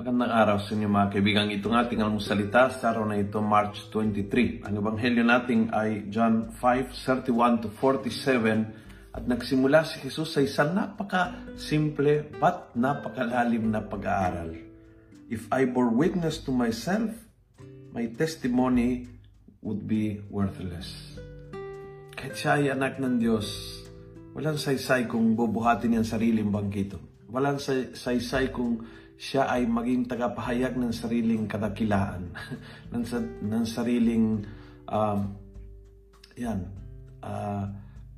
Magandang araw sa inyo mga kaibigan. Itong ating almusalita sa araw na ito, March 23. Ang ebanghelyo natin ay John 5:31 to 47 at nagsimula si Jesus sa isang napaka-simple but napakalalim na pag-aaral. If I bore witness to myself, my testimony would be worthless. Kahit siya ay anak ng Diyos, walang saysay kung bubuhatin niyang sariling bangkito. Walang saysay kung siya ay maging tagapahayag ng sariling kadakilaan, ng, ng sariling um, yan, uh,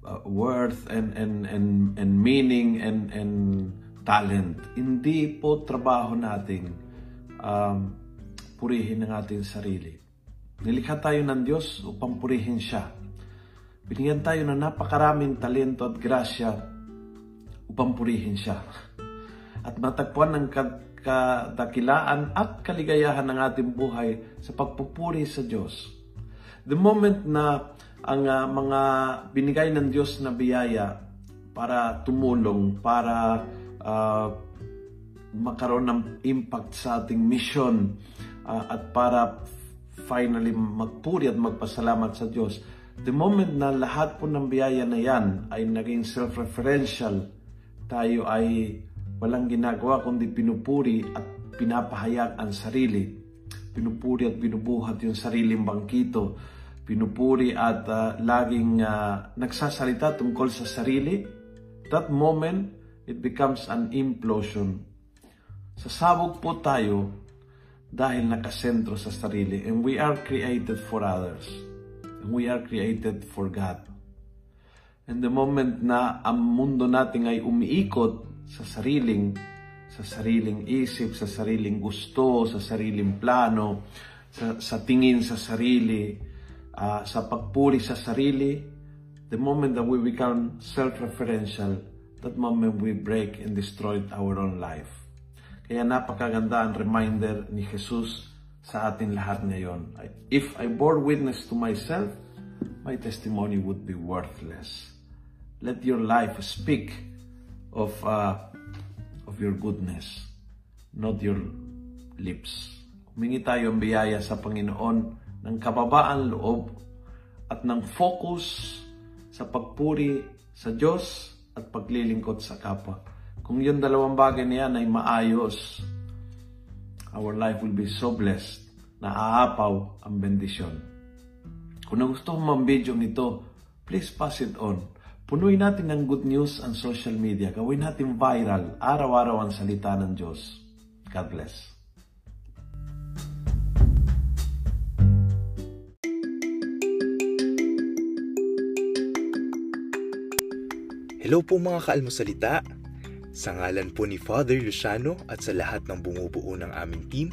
uh, worth and, and, and, and meaning and, and talent. Hindi po trabaho natin um, purihin ang ating sarili. Nilikha tayo ng Diyos upang purihin siya. Binigyan tayo ng napakaraming talento at grasya upang purihin siya. At matagpuan ng kadakilaan at kaligayahan ng ating buhay sa pagpupuri sa Diyos. The moment na ang uh, mga binigay ng Diyos na biyaya para tumulong, para uh, makaroon ng impact sa ating mission uh, at para finally magpuri at magpasalamat sa Diyos. The moment na lahat po ng biyaya na yan ay naging self-referential, tayo ay Walang ginagawa kundi pinupuri at pinapahayag ang sarili. Pinupuri at binubuhat yung sariling bangkito. Pinupuri at uh, laging uh, nagsasalita tungkol sa sarili. That moment, it becomes an implosion. Sasabog po tayo dahil nakasentro sa sarili. And we are created for others. And we are created for God. And the moment na ang mundo natin ay umiikot sa sariling sa sariling isip, sa sariling gusto, sa sariling plano, sa, sa tingin sa sarili, uh, sa pagpuri sa sarili, the moment that we become self-referential, that moment we break and destroy our own life. Kaya napakaganda ang reminder ni Jesus sa atin lahat ngayon. If I bore witness to myself, my testimony would be worthless. Let your life speak of uh, of your goodness, not your lips. Humingi tayo ang biyaya sa Panginoon ng kababaan loob at ng focus sa pagpuri sa Diyos at paglilingkod sa kapwa. Kung yung dalawang bagay na yan ay maayos, our life will be so blessed na aapaw ang bendisyon. Kung gusto mo ang video nito, please pass it on Punuin natin ng good news ang social media. Gawin natin viral. Araw-araw ang salita ng Diyos. God bless. Hello po mga kaalmosalita. Sa ngalan po ni Father Luciano at sa lahat ng bumubuo ng aming team,